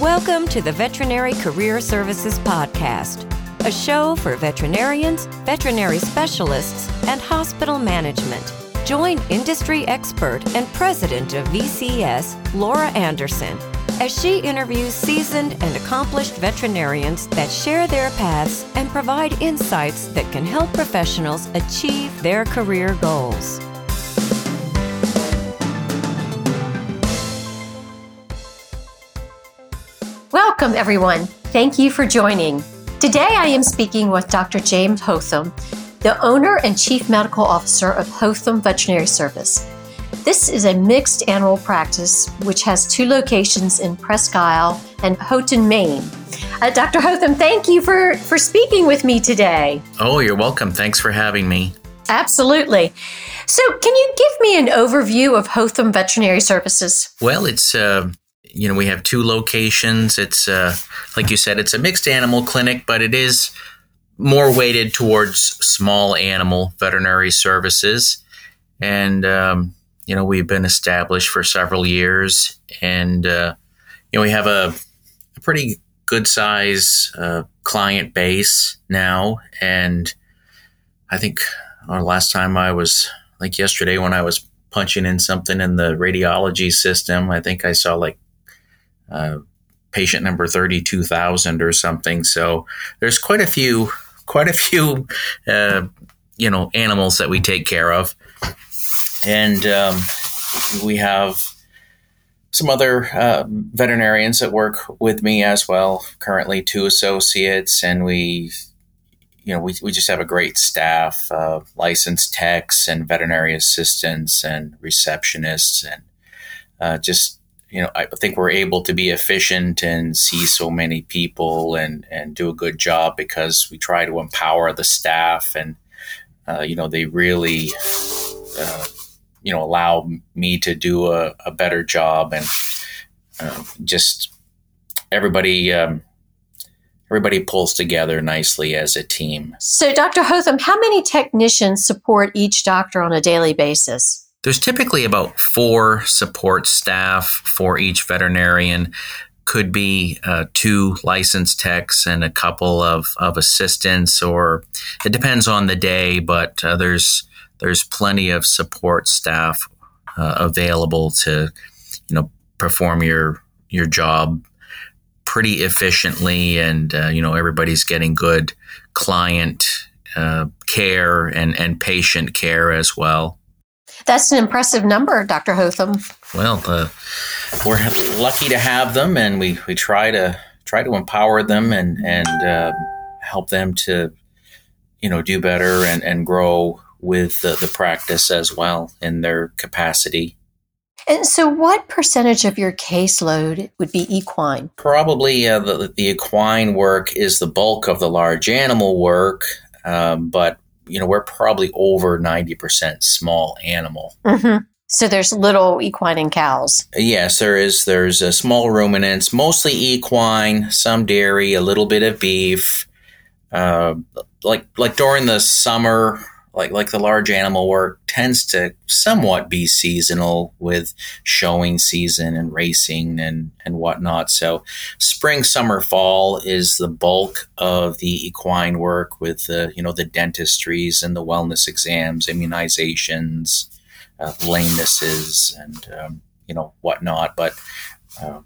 Welcome to the Veterinary Career Services Podcast, a show for veterinarians, veterinary specialists, and hospital management. Join industry expert and president of VCS, Laura Anderson, as she interviews seasoned and accomplished veterinarians that share their paths and provide insights that can help professionals achieve their career goals. Welcome, everyone. Thank you for joining. Today, I am speaking with Dr. James Hotham, the owner and chief medical officer of Hotham Veterinary Service. This is a mixed animal practice which has two locations in Presque Isle and Houlton, Maine. Uh, Dr. Hotham, thank you for, for speaking with me today. Oh, you're welcome. Thanks for having me. Absolutely. So, can you give me an overview of Hotham Veterinary Services? Well, it's uh, you know, we have two locations. It's uh, like you said, it's a mixed animal clinic, but it is more weighted towards small animal veterinary services. And um, you know, we've been established for several years, and uh, you know, we have a, a pretty good size uh, client base now. And I think our last time I was like yesterday when I was punching in something in the radiology system, I think I saw like uh, patient number 32,000 or something. So there's quite a few, quite a few, uh, you know, animals that we take care of. And um, we have some other uh, veterinarians that work with me as well, currently two associates, and we, you know, we, we just have a great staff, uh, licensed techs and veterinary assistants and receptionists and uh, just you know, I think we're able to be efficient and see so many people and, and do a good job because we try to empower the staff and, uh, you know, they really, uh, you know, allow me to do a, a better job and uh, just everybody, um, everybody pulls together nicely as a team. So, Dr. Hotham, how many technicians support each doctor on a daily basis? There's typically about four support staff for each veterinarian. Could be uh, two licensed techs and a couple of, of assistants, or it depends on the day. But uh, there's there's plenty of support staff uh, available to you know perform your your job pretty efficiently, and uh, you know everybody's getting good client uh, care and and patient care as well. That's an impressive number, Dr. Hotham. Well, uh, we're lucky to have them, and we, we try to try to empower them and and uh, help them to you know do better and, and grow with the, the practice as well in their capacity. And so, what percentage of your caseload would be equine? Probably uh, the, the equine work is the bulk of the large animal work, um, but you know, we're probably over 90% small animal. Mm-hmm. So there's little equine and cows. Yes, there is. There's a small ruminants, mostly equine, some dairy, a little bit of beef. Uh, like like during the summer, like like the large animal work tends to somewhat be seasonal with showing season and racing and and whatnot. So spring, summer, fall is the bulk of the equine work with the you know the dentistries and the wellness exams, immunizations, uh, lamenesses, and um, you know whatnot. But uh,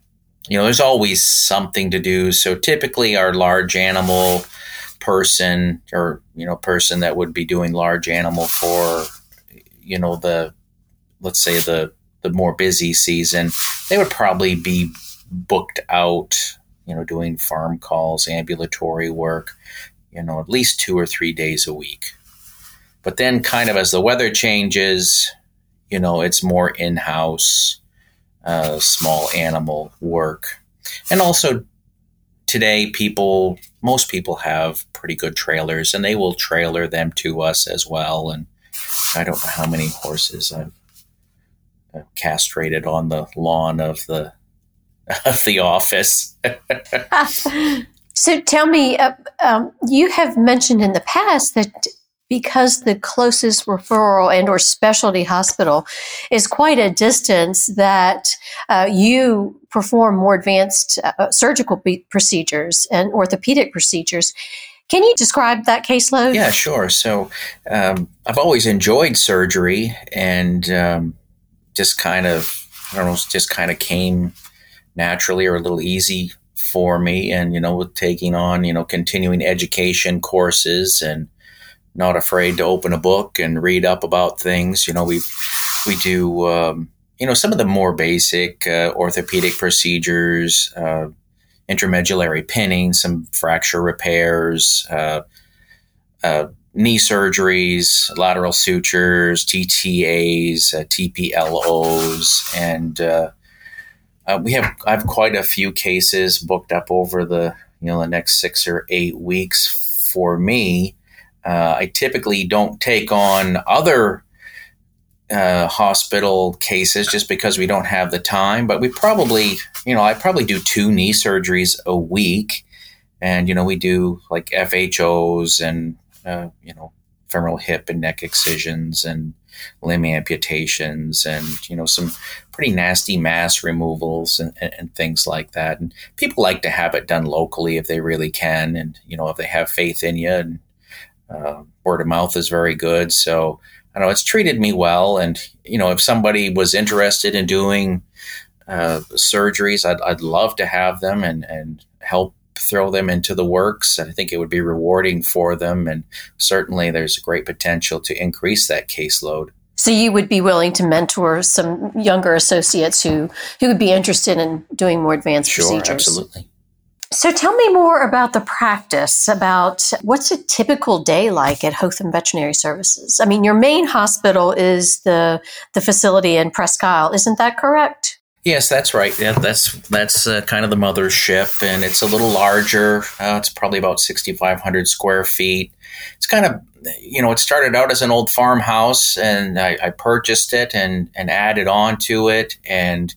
you know there's always something to do. So typically our large animal person or you know person that would be doing large animal for you know the let's say the the more busy season they would probably be booked out you know doing farm calls ambulatory work you know at least two or three days a week. But then kind of as the weather changes you know it's more in-house uh, small animal work. And also today people most people have pretty good trailers and they will trailer them to us as well. And i don't know how many horses i've, castrated on the lawn of the of the office. So tell me uh, um, you have mentioned in the past that because the closest referral and or specialty hospital is quite a distance that uh, you perform more advanced uh, surgical procedures and orthopedic procedures. Can you describe that caseload? Yeah sure. So um, i've always enjoyed surgery and um, just kind of i don't know just kind of came naturally or a little easy for me and you know with taking on you know continuing education courses and not afraid to open a book and read up about things. You know, we we do um, you know some of the more basic uh, orthopedic procedures, uh, intramedullary pinning, some fracture repairs, uh, uh knee surgeries, lateral sutures, TTAs, uh, TPLOs, and uh, we have I have quite a few cases booked up over the you know the next six or eight weeks for me uh, I typically don't take on other uh, hospital cases just because we don't have the time. But we probably, you know, I probably do two knee surgeries a week, and you know, we do like FHOs and uh, you know, femoral hip and neck excisions and limb amputations and you know some pretty nasty mass removals and, and, and, things like that and people like to have it done locally if they really can and you know if they have faith in you and uh, word of mouth is very good. So I know it's treated me well. And, you know, if somebody was interested in doing uh, surgeries, I'd, I'd love to have them and, and help throw them into the works. And I think it would be rewarding for them. And certainly there's a great potential to increase that caseload. So you would be willing to mentor some younger associates who, who would be interested in doing more advanced sure, procedures? Absolutely. So tell me more about the practice, about what's a typical day like at Hotham Veterinary Services? I mean, your main hospital is the the facility in Presque Isle, isn't that correct? Yes, that's right. Yeah, that's that's uh, kind of the mothership, and it's a little larger. Uh, it's probably about sixty five hundred square feet. It's kind of you know, it started out as an old farmhouse, and I, I purchased it and and added on to it, and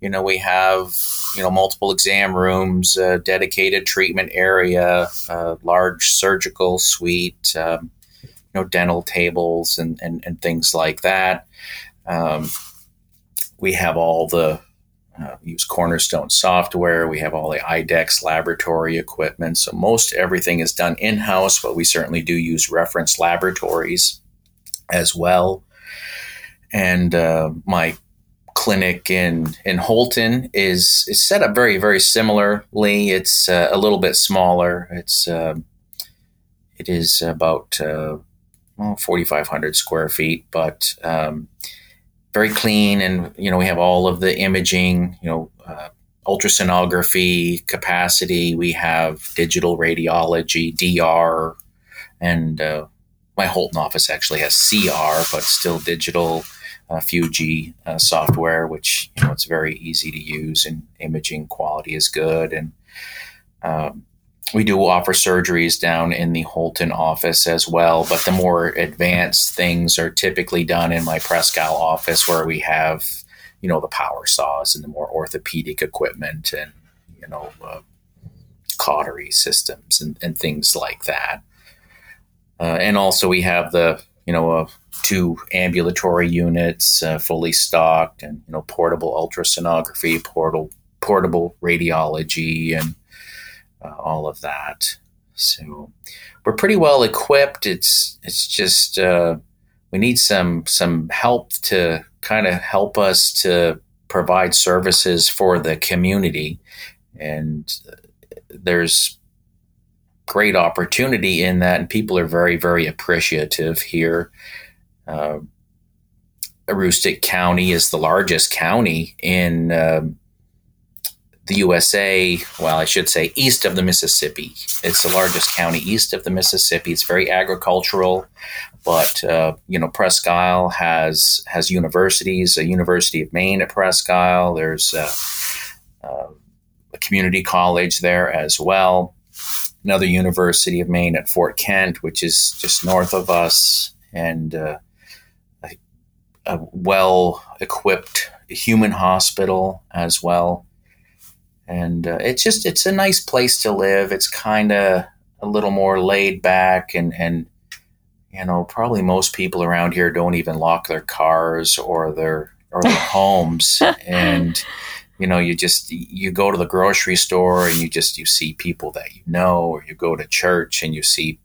you know, we have you know multiple exam rooms, a dedicated treatment area, a large surgical suite, um, you know dental tables and, and, and things like that. Um, we have all the uh, use Cornerstone software. We have all the IDEXX laboratory equipment. So most everything is done in house, but we certainly do use reference laboratories as well. And uh, my clinic in in Houlton is is set up very very similarly. It's uh, a little bit smaller. It's uh, it is about uh, well, 4,500 square feet, but um, very clean. And you know we have all of the imaging. You know. Uh, ultrasonography capacity. We have digital radiology, DR, and uh, my Houlton office actually has CR, but still digital uh, Fuji uh, software, which you know it's very easy to use and imaging quality is good. And um, we do offer surgeries down in the Houlton office as well, but the more advanced things are typically done in my Isle office, where we have you know the power saws and the more orthopedic equipment and you know uh, cautery systems and, and things like that. Uh, and also we have the you know a two ambulatory units, uh, fully stocked, and you know portable ultrasonography, portable portable radiology, and uh, all of that. So we're pretty well equipped. It's it's just uh, we need some some help to kind of help us to provide services for the community, and there's great opportunity in that, and people are very very appreciative here. Uh, Aroostook County is the largest county in uh, the USA. Well, I should say east of the Mississippi. It's the largest county east of the Mississippi. It's very agricultural, but uh, you know Presque Isle has has universities. A University of Maine at Presque Isle. There's a, uh, uh, a community college there as well. Another University of Maine at Fort Kent, which is just north of us, and uh, a well equipped human hospital as well. And uh, it's just, it's a nice place to live. It's kind of a little more laid back and, and, you know, probably most people around here don't even lock their cars or their or their homes, and you know, you just you go to the grocery store and you just you see people that you know, or you go to church and you see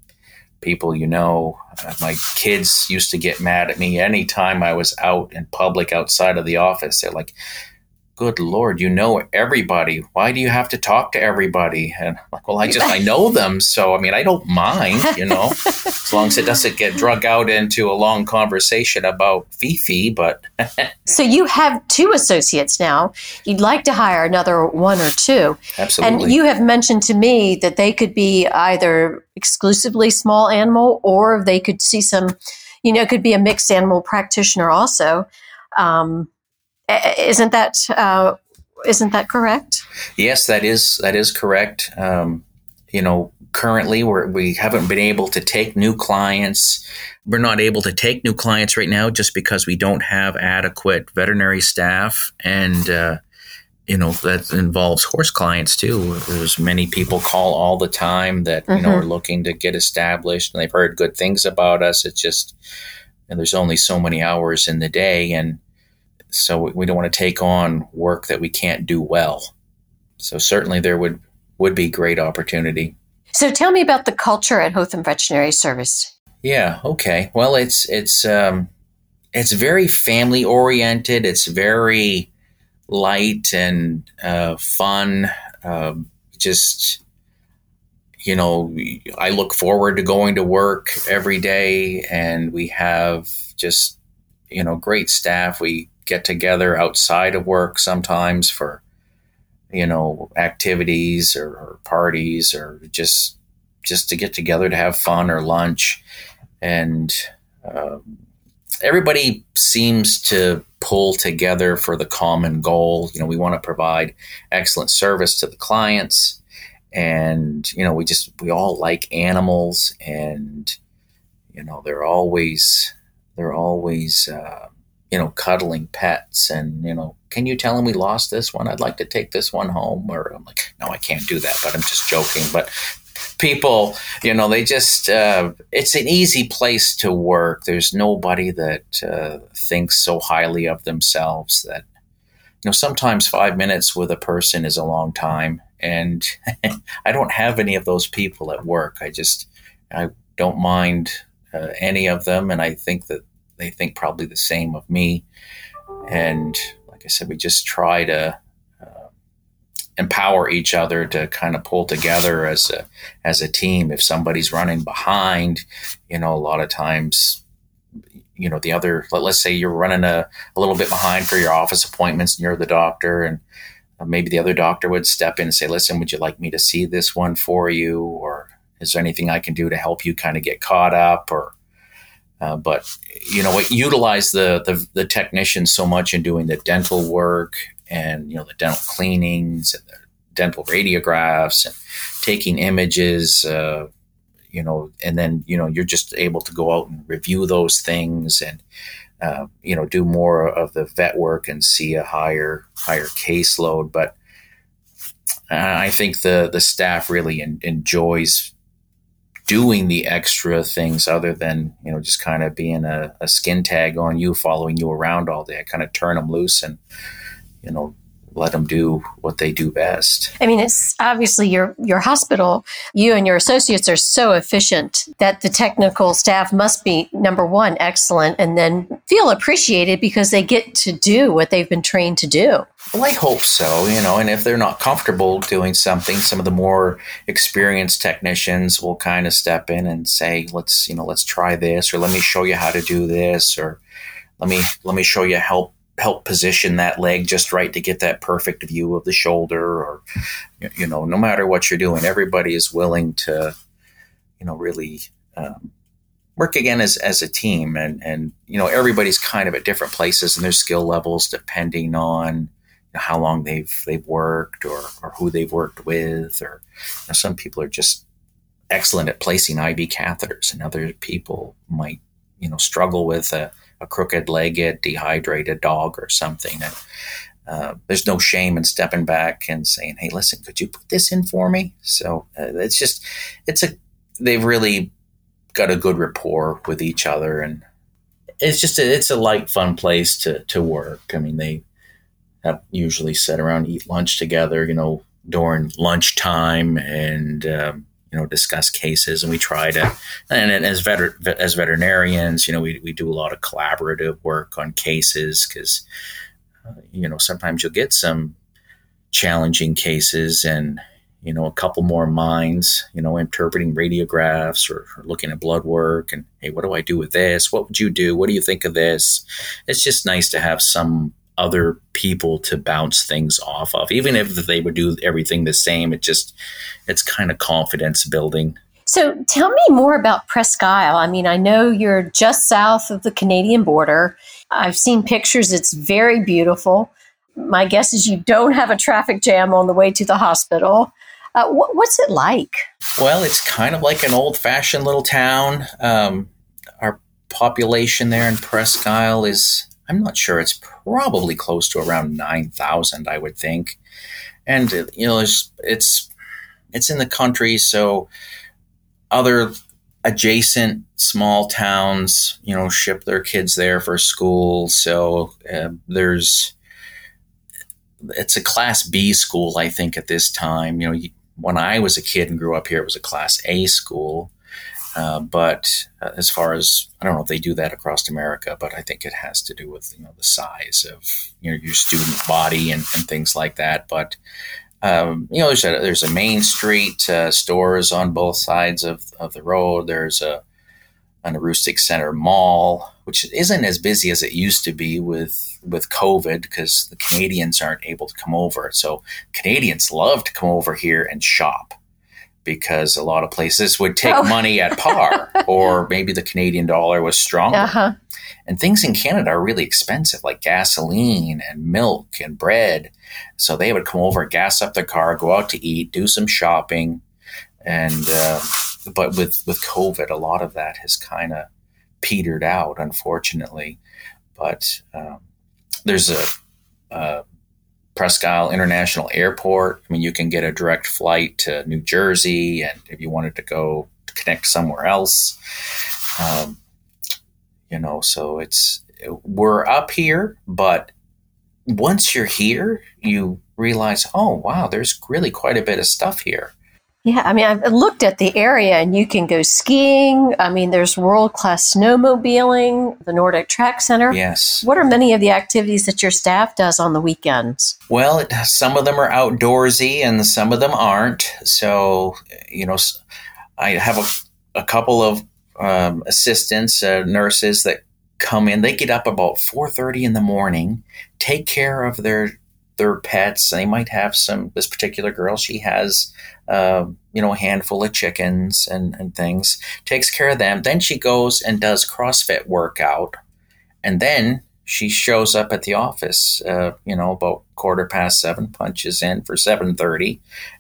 people you know. Uh, my kids used to get mad at me anytime I was out in public outside of the office. They're like, good lord you know everybody. Why do you have to talk to everybody? And I'm like well i just i know them so i mean i don't mind you know as long as it doesn't get drug out into a long conversation about fifi but so you have two associates now. You'd like to hire another one or two. Absolutely. and you have mentioned to me that they could be either exclusively small animal or they could see some you know could be a mixed animal practitioner also. Um, isn't that uh, not that correct? Yes, that is that is correct. Um, you know, currently we're, we haven't been able to take new clients. We're not able to take new clients right now just because we don't have adequate veterinary staff, and uh, you know that involves horse clients too. There's many people call all the time that mm-hmm. you know mm-hmm. are looking to get established, and they've heard good things about us. It's just and there's only so many hours in the day, and so we don't want to take on work that we can't do well. So certainly there would would be great opportunity. So tell me about the culture at Hotham Veterinary Service. Yeah. Okay. Well, it's it's um, it's very family oriented. It's very light and uh, fun. Um, just you know, I look forward to going to work every day, and we have just you know great staff. We get together outside of work sometimes for you know activities or, or, parties or just just to get together to have fun or lunch. And um, everybody seems to pull together for the common goal. You know we want to provide excellent service to the clients. And you know we just we all like animals and you know they're always they're always uh, you know, cuddling pets and, you know, can you tell him we lost this one? I'd like to take this one home. Or I'm like, no, I can't do that, but I'm just joking. But people, you know, they just, uh, it's an easy place to work. There's nobody that uh, thinks so highly of themselves that, you know, sometimes five minutes with a person is a long time. And I don't have any of those people at work. I just, I don't mind uh, any of them. And I think that they think probably the same of me. And like I said, we just try to uh, empower each other to kind of pull together as a as a team. If somebody's running behind, you know, a lot of times, you know, the other. Let, us say you're running a, a little bit behind for your office appointments, and you're the doctor, and uh, maybe the other doctor would step in and say, "Listen, would you like me to see this one for you?" or is there anything I can do to help you kind of get caught up or uh, but you know, utilize the, the, the technicians so much in doing the dental work and you know the dental cleanings and the dental radiographs and taking images. Uh, you know, and then you know you're just able to go out and review those things and uh, you know do more of the vet work and see a higher higher caseload. But I think the the staff really enjoys doing the extra things other than you know just kind of being a, a skin tag on you following you around all day. I kind of turn them loose and you know let them do what they do best. I mean, it's obviously your your hospital. You and your associates are so efficient that the technical staff must be number one excellent, and then feel appreciated because they get to do what they've been trained to do. Well, I hope so. You know, and if they're not comfortable doing something, some of the more experienced technicians will kind of step in and say, "Let's you know, let's try this," or "Let me show you how to do this," or "Let me let me show you help help position that leg just right to get that perfect view of the shoulder or you know no matter what you're doing everybody is willing to you know really um, work again as, as a team. And and you know everybody's kind of at different places and their skill levels depending on you know, how long they've they've worked or or who they've worked with or you know, some people are just excellent at placing IV catheters and other people might you know struggle with a a crooked legged, dehydrated dog or something. And uh, there's no shame in stepping back and saying, "Hey, listen, could you put this in for me?" So uh, it's just, it's a, they've really got a good rapport with each other, and it's just a, it's a light, fun place to to work. I mean, they have usually sit around, eat lunch together, you know, during lunchtime, and um, you know discuss cases, and we try to. And, and as veter- as veterinarians, you know, we we do a lot of collaborative work on cases because uh, you know sometimes you'll get some challenging cases and you know, a couple more minds, you know, interpreting radiographs or, or, looking at blood work and, hey, what do I do with this? What would you do? What do you think of this? It's just nice to have some other people to bounce things off of. Even if they would do everything the same, it just, it's kind of confidence building. So tell me more about Presque Isle. I mean, I know you're just south of the Canadian border. I've seen pictures, it's very beautiful. My guess is you don't have a traffic jam on the way to the hospital. Uh, wh- what's it like? Well, it's kind of like an old fashioned little town. Um, our population there in Presque Isle is, I'm not sure, it's probably close to around 9,000, I would think. And, you know, it's, it's, it's in the country, so other adjacent small towns, you know, ship their kids there for school. So uh, there's, it's a class B school, I think, at this time. You know, when I was a kid and grew up here, it was a Class A school. Uh, but uh, as far as I don't know if they do that across America, but I think it has to do with you know the size of you know your student body and, and things like that. But um, you know there's a there's a main street uh, stores on both sides of, of the road. There's a an Aroostook Center Mall, which isn't as busy as it used to be with with COVID because the Canadians aren't able to come over. So Canadians love to come over here and shop because a lot of places would take oh. money at par, or maybe the Canadian dollar was stronger. Uh-huh. And things in Canada are really expensive, like gasoline and milk and bread. So they would come over, gas up their car, go out to eat, do some shopping, and uh, but with with COVID, a lot of that has kind of petered out, unfortunately. But um, there's a, a Presque Isle International Airport. I mean, you can get a direct flight to New Jersey, and if you wanted to go connect somewhere else, um, you know, so it's we're up here, but once you're here, you realize, oh wow, there's really quite a bit of stuff here. Yeah, I mean, I've looked at the area and you can go skiing. I mean, there's world class snowmobiling, the Nordic Track Center. Yes. What are many of the activities that your staff does on the weekends? Well, it, some of them are outdoorsy and some of them aren't. So, you know, I have a, a couple of um, assistants, uh, nurses that come in. They get up about 4:30 in the morning, take care of their their pets. They might have some. This particular girl, she has uh, you know, a handful of chickens and, and things, takes care of them. Then she goes and does CrossFit workout. And then she shows up at the office, uh, you know, about quarter past seven, punches in for 7.30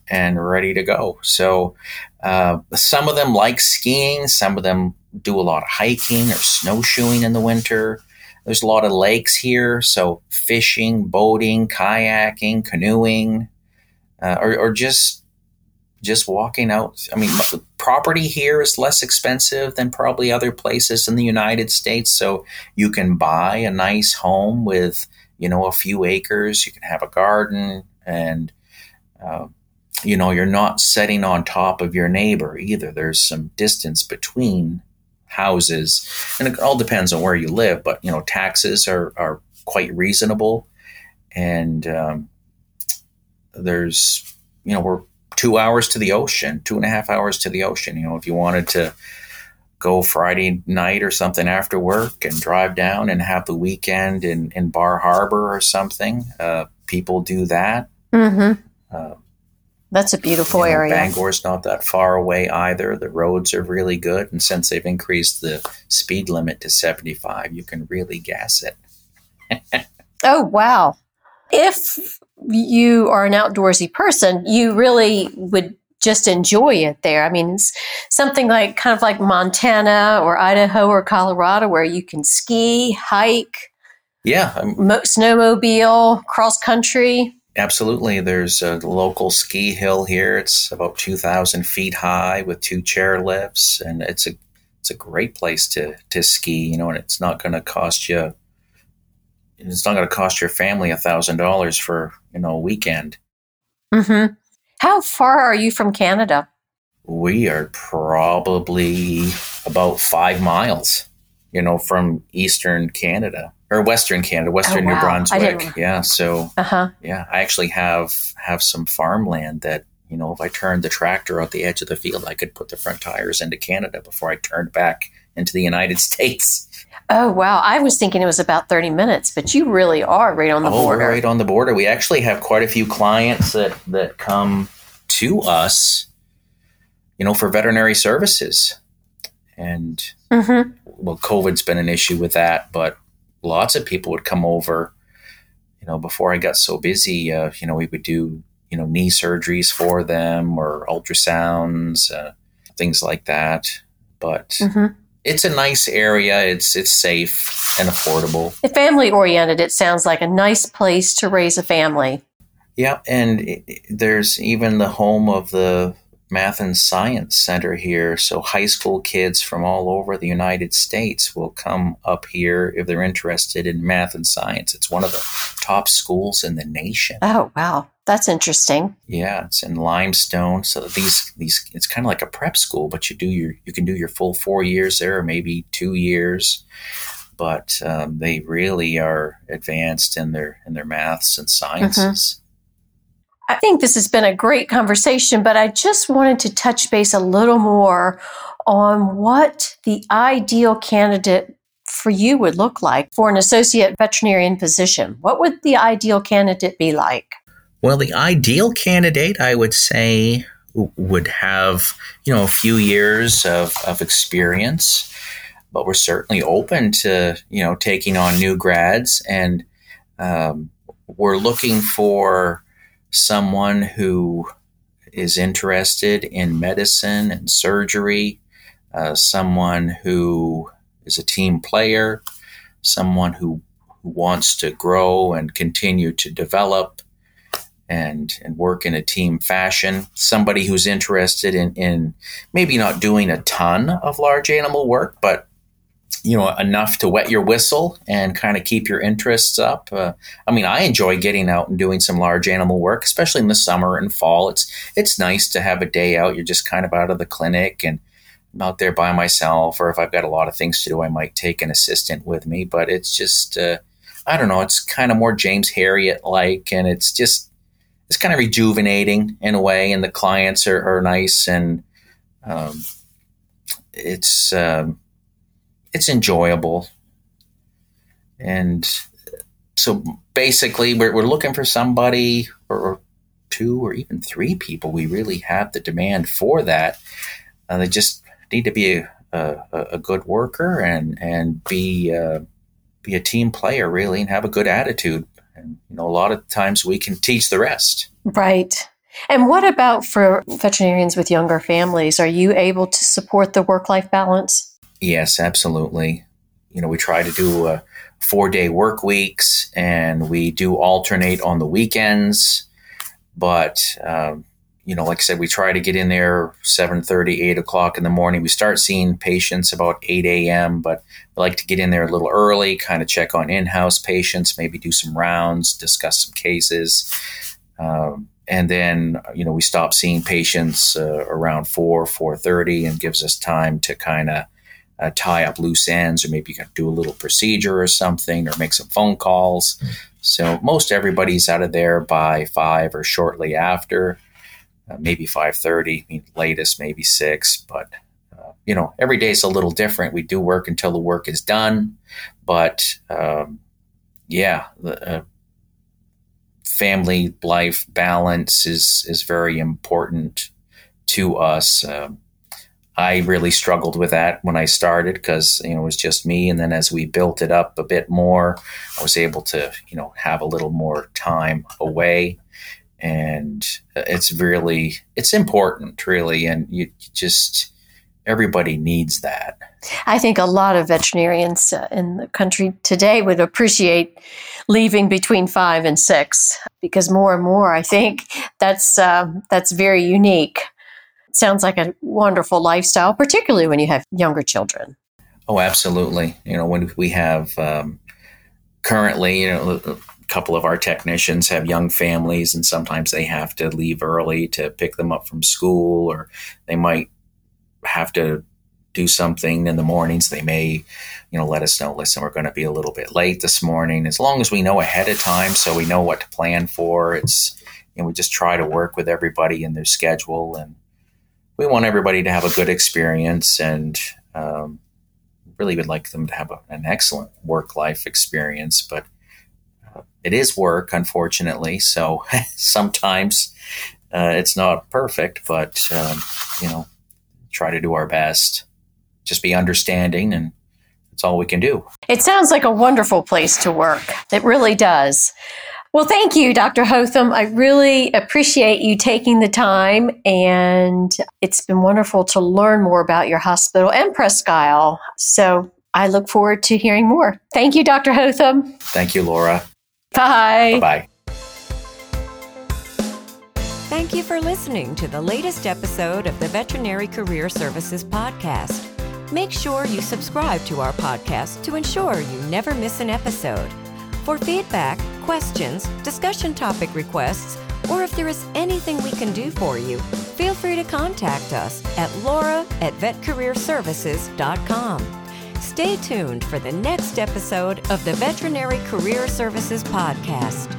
and ready to go. So uh, some of them like skiing. Some of them do a lot of hiking or snowshoeing in the winter. There's a lot of lakes here, so fishing, boating, kayaking, canoeing, uh, or, or just just walking out. I mean, property here is less expensive than probably other places in the United States. So you can buy a nice home with, you know, a few acres. You can have a garden and, uh, you know, you're not setting on top of your neighbor either. There's some distance between houses, and it all depends on where you live. But you know, taxes are are quite reasonable, and um, there's you know we're two hours to the ocean, two and a half hours to the ocean. You know, if you wanted to go Friday night or something after work and drive down and have the weekend in, in Bar Harbor or something, uh, people do that. Mm-hmm. Uh, That's a beautiful you know, area. Bangor's not that far away either. The roads are really good. And since they've increased the speed limit to 75, you can really gas it. oh, wow. If you are an outdoorsy person, you really would just enjoy it there. I mean, it's something like kind of like Montana or Idaho or Colorado where you can ski, hike, yeah, mo- snowmobile, cross country. Absolutely. There's a local ski hill here. It's about 2,000 feet high with two chair lifts, and it's a it's a great place to to ski. You know, and it's not going to cost you. It's not going to cost your family a thousand dollars for you know a weekend. Mm-hmm. How far are you from Canada? We are probably about five miles. You know, from eastern Canada or Western Canada, Western Oh, wow. New Brunswick. Yeah, so Uh huh. yeah, I actually have have some farmland that you know if I turned the tractor out the edge of the field, I could put the front tires into Canada before I turned back into the United States. Oh wow! I was thinking it was about thirty minutes, but you really are right on the oh, border. right on the border. We actually have quite a few clients that that come to us, you know, for veterinary services, and Mm-hmm. well, COVID's been an issue with that, but lots of people would come over. You know, before I got so busy, uh, you know, we would do you know knee surgeries for them or ultrasounds, uh, things like that. But Mm-hmm. it's a nice area. It's it's safe and affordable. Family oriented. It sounds like a nice place to raise a family. Yeah, and i i- there's even the home of the Math and Science Center here. So high school kids from all over the United States will come up here if they're interested in math and science. It's one of the top schools in the nation. Oh wow, that's interesting. Yeah, it's in Limestone. So these these it's kind of like a prep school, but you do your you can do your full four years there, or maybe two years. But um, they really are advanced in their in their maths and sciences. I think this has been a great conversation, but I just wanted to touch base a little more on what the ideal candidate for you would look like for an associate veterinarian position. What would the ideal candidate be like? Well, the ideal candidate, I would say, would have you know a few years of, of experience, but we're certainly open to you know taking on new grads, and um, we're looking for someone who is interested in medicine and surgery, uh, someone who is a team player, someone who, who wants to grow and continue to develop and and work in a team fashion. Somebody who's interested in in maybe not doing a ton of large animal work, but you know enough to wet your whistle and kind of keep your interests up. Uh, I mean, I enjoy getting out and doing some large animal work, especially in the summer and fall. It's it's nice to have a day out. You're just kind of out of the clinic and. I'm out there by myself, or if I've got a lot of things to do, I might take an assistant with me. But it's just, uh, I don't know, it's kind of more James Herriot like, and it's just, it's kind of rejuvenating in a way, and the clients are, are nice, and um, it's um, it's enjoyable, and so basically, we're we're looking for somebody or, or two or even three people. We really have the demand for that. Uh, they just need to be a, a, a good worker and and be uh, be a team player really, and have a good attitude. And you know, a lot of times we can teach the rest. Right. And what about for veterinarians with younger families? Are you able to support the work life balance? Yes, absolutely. You know, we try to do uh, four day work weeks and we do alternate on the weekends. But, um, you know, like I said, we try to get in there 7.30, 8 o'clock in the morning. We start seeing patients about 8 a.m., but we like to get in there a little early, kind of check on in-house patients, maybe do some rounds, discuss some cases. Um, and then, you know, we stop seeing patients uh, around 4, 4.30 and gives us time to kind of uh, tie up loose ends or maybe do a little procedure or something or make some phone calls. So most everybody's out of there by five or shortly after, uh, maybe five thirty. I mean, latest maybe six, but uh, you know every day is a little different. We do work until the work is done, but um, yeah, the uh, family life balance is is very important to us. Um, I really struggled with that when I started because you know it was just me, and then as we built it up a bit more, I was able to you know have a little more time away, and it's really it's important, really, and you just everybody needs that. I think a lot of veterinarians uh, in the country today would appreciate leaving between five and six because more and more, I think that's uh, that's very unique. Sounds like a wonderful lifestyle, particularly when you have younger children. Oh, absolutely. You know, when we have um, currently, you know, a couple of our technicians have young families, and sometimes they have to leave early to pick them up from school, or they might have to do something in the mornings. They may, you know, let us know, listen, we're going to be a little bit late this morning. As long as we know ahead of time, so we know what to plan for, it's, you know, we just try to work with everybody in their schedule and we want everybody to have a good experience and um, really would like them to have a, an excellent work life experience. But uh, it is work, unfortunately. So sometimes uh, it's not perfect, but, um, you know, try to do our best. Just be understanding and that's all we can do. It sounds like a wonderful place to work. It really does. Well, thank you, Dr. Hotham. I really appreciate you taking the time, and it's been wonderful to learn more about your hospital and Presque Isle. So I look forward to hearing more. Thank you, Dr. Hotham. Thank you, Laura. Bye. Bye. Thank you for listening to the latest episode of the Veterinary Career Services Podcast. Make sure you subscribe to our podcast to ensure you never miss an episode. For feedback, questions, discussion topic requests, or if there is anything we can do for you, feel free to contact us at laura at vetcareerservices.com. Stay tuned for the next episode of the Veterinary Career Services Podcast.